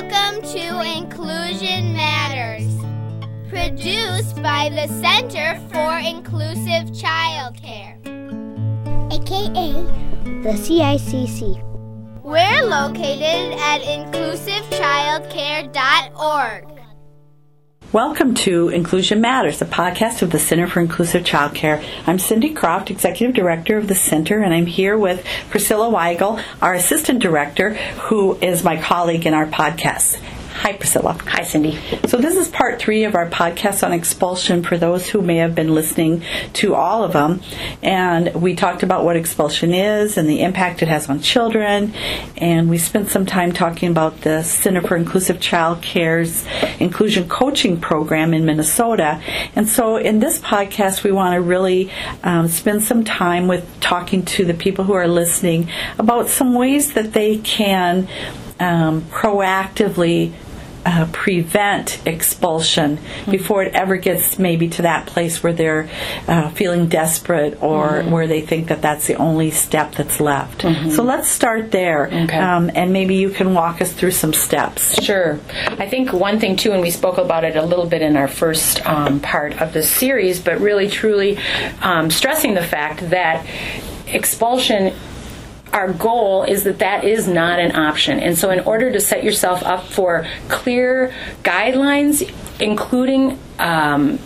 Welcome to Inclusion Matters, produced by the Center for Inclusive Childcare, aka the CICC. We're located at inclusivechildcare.org. Welcome to Inclusion Matters, a podcast of the Center for Inclusive Childcare. I'm Cindy Croft, Executive Director of the Center, and I'm here with Priscilla Weigel, our Assistant Director, who is my colleague in our podcast. Hi, Priscilla. Hi, Cindy. So, this is part three of our podcast on expulsion for those who may have been listening to all of them. And we talked about what expulsion is and the impact it has on children. And we spent some time talking about the Center for Inclusive Child Care's inclusion coaching program in Minnesota. And so, in this podcast, we want to really um, spend some time with talking to the people who are listening about some ways that they can um, proactively uh, prevent expulsion mm-hmm. before it ever gets maybe to that place where they're uh, feeling desperate or mm-hmm. where they think that that's the only step that's left. Mm-hmm. So let's start there, okay. um, and maybe you can walk us through some steps. Sure. I think one thing too, and we spoke about it a little bit in our first um, part of the series, but really truly um, stressing the fact that expulsion our goal is that that is not an option. And so, in order to set yourself up for clear guidelines, including um,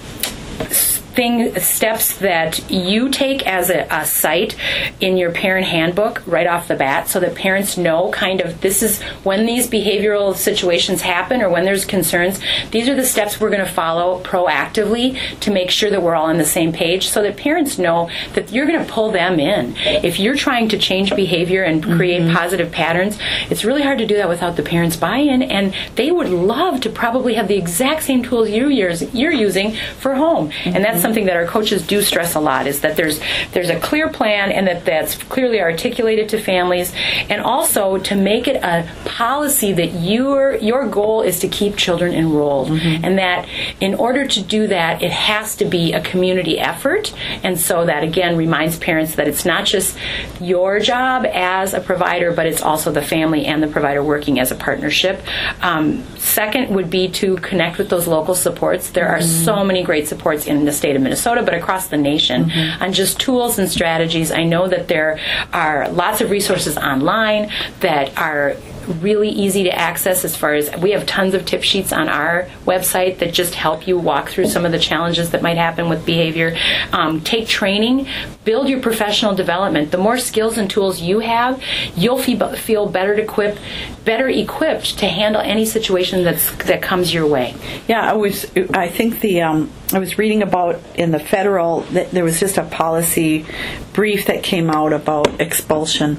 thing steps that you take as a, a, site in your parent handbook right off the bat so that parents know kind of this is when these behavioral situations happen or when there's concerns. These are the steps we're going to follow proactively to make sure that we're all on the same page so that parents know that you're going to pull them in. If you're trying to change behavior and create mm-hmm. positive patterns it's really hard to do that without the parents buy-in and they would love to probably have the exact same tools you're using for home. And that's something that our coaches do stress a lot is that there's there's a clear plan and that that's clearly articulated to families. And also to make it a policy that your your goal is to keep children enrolled. Mm-hmm. and that in order to do that it has to be a community effort. And so that again reminds parents that it's not just your job as a provider but it's also the family and the provider working as a partnership. Um, second would be to connect with those local supports. There are mm-hmm. so many great supports in the state state of Minnesota, but across the nation mm-hmm. on just tools and strategies. I know that there are lots of resources online that are really easy to access as far as we have tons of tip sheets on our website that just help you walk through some of the challenges that might happen with behavior. Um, take training, build your professional development. The more skills and tools you have, you'll feel better equipped, better equipped to handle any situation that's that comes your way. Yeah, I was. I think the um, I was reading about in the federal that there was just a policy brief that came out about expulsion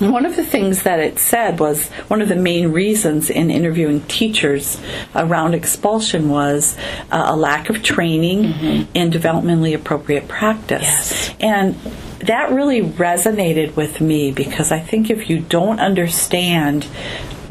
and one of the things that it said was one of the main reasons in interviewing teachers around expulsion was uh, a lack of training mm-hmm. in developmentally appropriate practice. Yes. And that really resonated with me because I think if you don't understand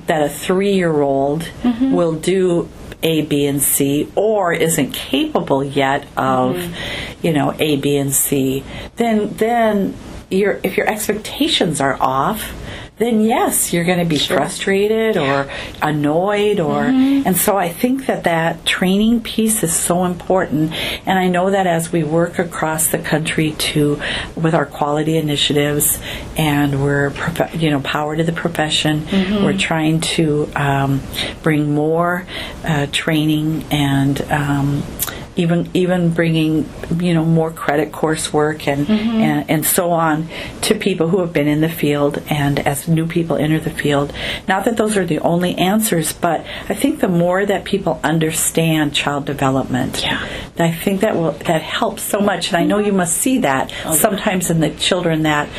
that a three year old mm-hmm. will do a, B, and C, or isn't capable yet of, mm-hmm. you know, A, B, and C, then then your if your expectations are off, then yes, you're going to be sure. frustrated yeah. or annoyed or mm-hmm. and so I think that that training piece is so important and I know that as we work across the country to with our quality initiatives and we're you know power to the profession mm-hmm. we're trying to um, bring more uh, training and um, even even bringing you know more credit coursework and, mm-hmm. and and so on to people who have been in the field and as new people enter the field. Not that those are the only answers, but I think the more that people understand child development, yeah. I think that will that helps so much. And I know you must see that oh, sometimes in the children that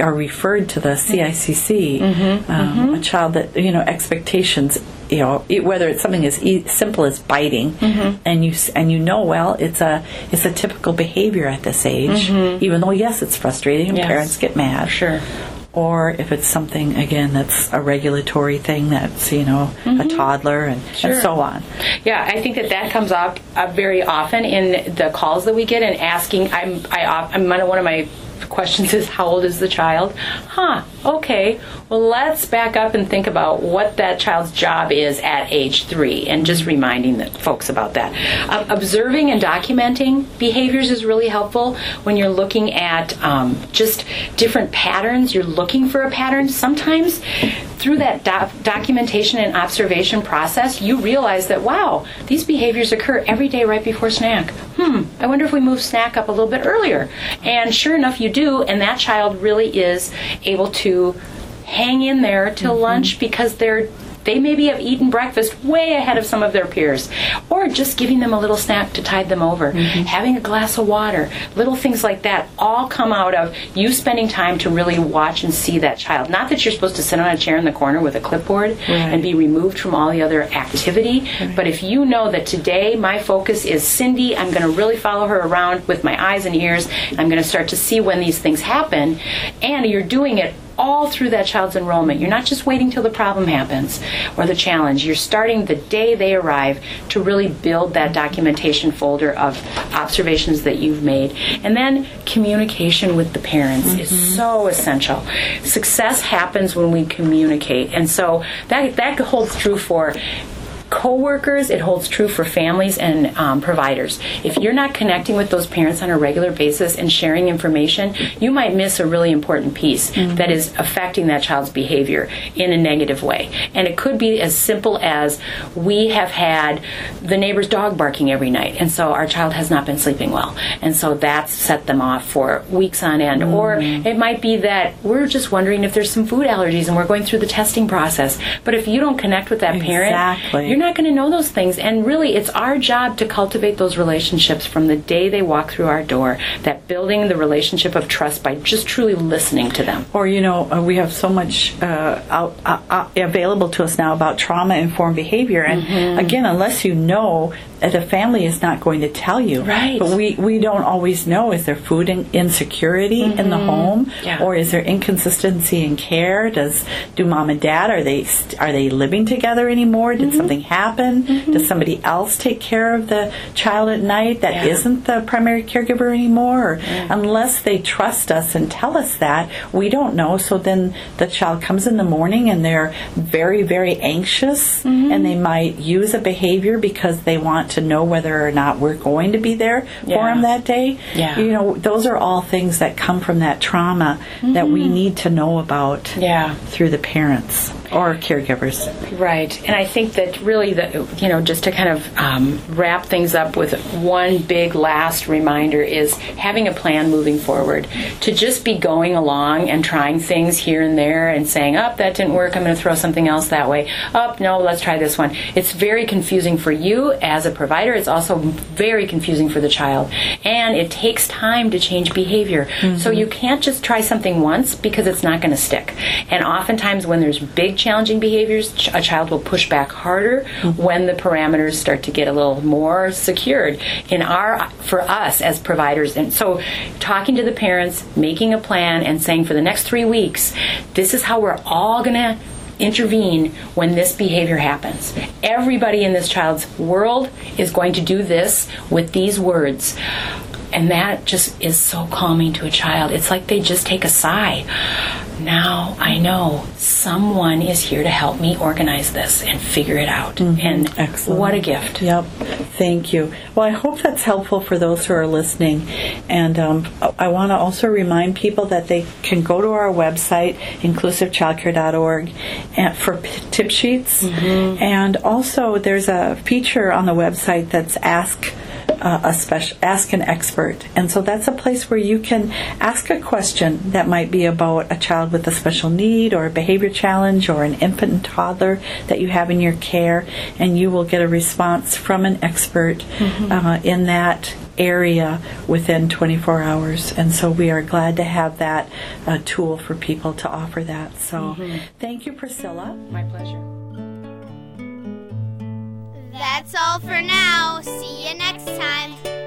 are referred to the CICC, mm-hmm. Um, mm-hmm. a child that you know expectations you know whether it's something as e- simple as biting mm-hmm. and you and you know well it's a it's a typical behavior at this age mm-hmm. even though yes it's frustrating and yes. parents get mad sure or if it's something again that's a regulatory thing that's you know mm-hmm. a toddler and, sure. and, so on yeah i think that that comes up uh, very often in the calls that we get and asking i'm I, i'm one of my questions is how old is the child huh okay, well, let's back up and think about what that child's job is at age three, and just reminding the folks about that. Uh, observing and documenting behaviors is really helpful when you're looking at um, just different patterns. You're looking for a pattern. Sometimes through that doc- documentation and observation process, you realize that, wow, these behaviors occur every day right before snack. Hmm, I wonder if we move snack up a little bit earlier. And sure enough, you do, and that child really is able to hang in there till mm-hmm. lunch because they're they maybe have eaten breakfast way ahead of some of their peers. Or just giving them a little snack to tide them over. Mm-hmm. Having a glass of water. Little things like that all come out of you spending time to really watch and see that child. Not that you're supposed to sit on a chair in the corner with a clipboard and be removed from all the other activity, but if you know that today my focus is Cindy, I'm going to really follow her around with my eyes and ears. and I'm going to start to see when these things happen, and you're doing it all through that child's enrollment. You're not just waiting till the problem happens or the challenge. You're starting the day they arrive to really build that documentation folder of observations that you've made. And then communication with the parents is mm-hmm. so essential. Success happens when we communicate. And so that that holds true for co-workers it holds true for families and um, providers. If you're not connecting with those parents on a regular basis and sharing information you might miss a really important piece that is affecting that child's behavior in a negative way. And it could be as simple as we have had the neighbor's dog barking every night and so our child has not been sleeping well. And so that's set them off for weeks on end. Or it might be that we're just wondering if there's some food allergies and we're going through the testing process. But if you don't connect with that parent you're not going to know those things. And really, it's our job to cultivate those relationships from the day they walk through our door, that building the relationship of trust by just truly listening to them. Or, you know, uh, we have so much uh, out, uh, uh, available to us now about trauma informed behavior. And Mm-hmm. again, unless you know, the family is not going to tell you. Right. But we, we don't always know is there food in, insecurity in the home? Mm-hmm. Yeah. Or is there inconsistency in care? Does do mom and dad are they are they living together anymore? Mm-hmm. Did something happen? Does somebody else take care of the child at night that Yeah. not the primary caregiver anymore? Or Unless they trust us and tell us that, we don't know. So then the child comes in the morning and they're very, very anxious Mm-hmm. and they might use a behavior because they want to know whether or not we're going to be there for them that day. Yeah. You know, those are all things that come from that trauma that we need to know about Mm-hmm. Yeah. through the parents or caregivers. Right, and I think that really, the you know, just to kind of um, wrap things up with one big last reminder is having a plan moving forward. To just be going along and trying things here and there and saying, "Up, that didn't work. I'm going to throw something else that way." Up, no, let's try this one. It's very confusing for you as a provider. It's also very confusing for the child, and it takes time to change behavior. So you can't just try something once because it's not going to stick. And oftentimes, when there's big challenging behaviors, a child will push back harder when the parameters start to get a little more secured. In our, for us as providers, and so talking to the parents, making a plan, and saying for the next three weeks, this is how we're all going to intervene when this behavior happens. Everybody in this child's world is going to do this with these words. And that just is so calming to a child. It's like they just take a sigh. Now I know someone is here to help me organize this and figure it out. And Excellent. what a gift. Yep. Thank you. Well, I hope that's helpful for those who are listening. And um, I want to also remind people that they can go to our website, inclusivechildcare.org, and for tip sheets. And also, there's a feature on the website that's Ask. Uh, a special ask an expert. And so that's a place where you can ask a question that might be about a child with a special need or a behavior challenge or an infant and toddler that you have in your care and you will get a response from an expert uh, in that area within 24 hours. And so we are glad to have that uh, tool for people to offer that. So thank you priscilla. My pleasure. That's all for now. See you next time.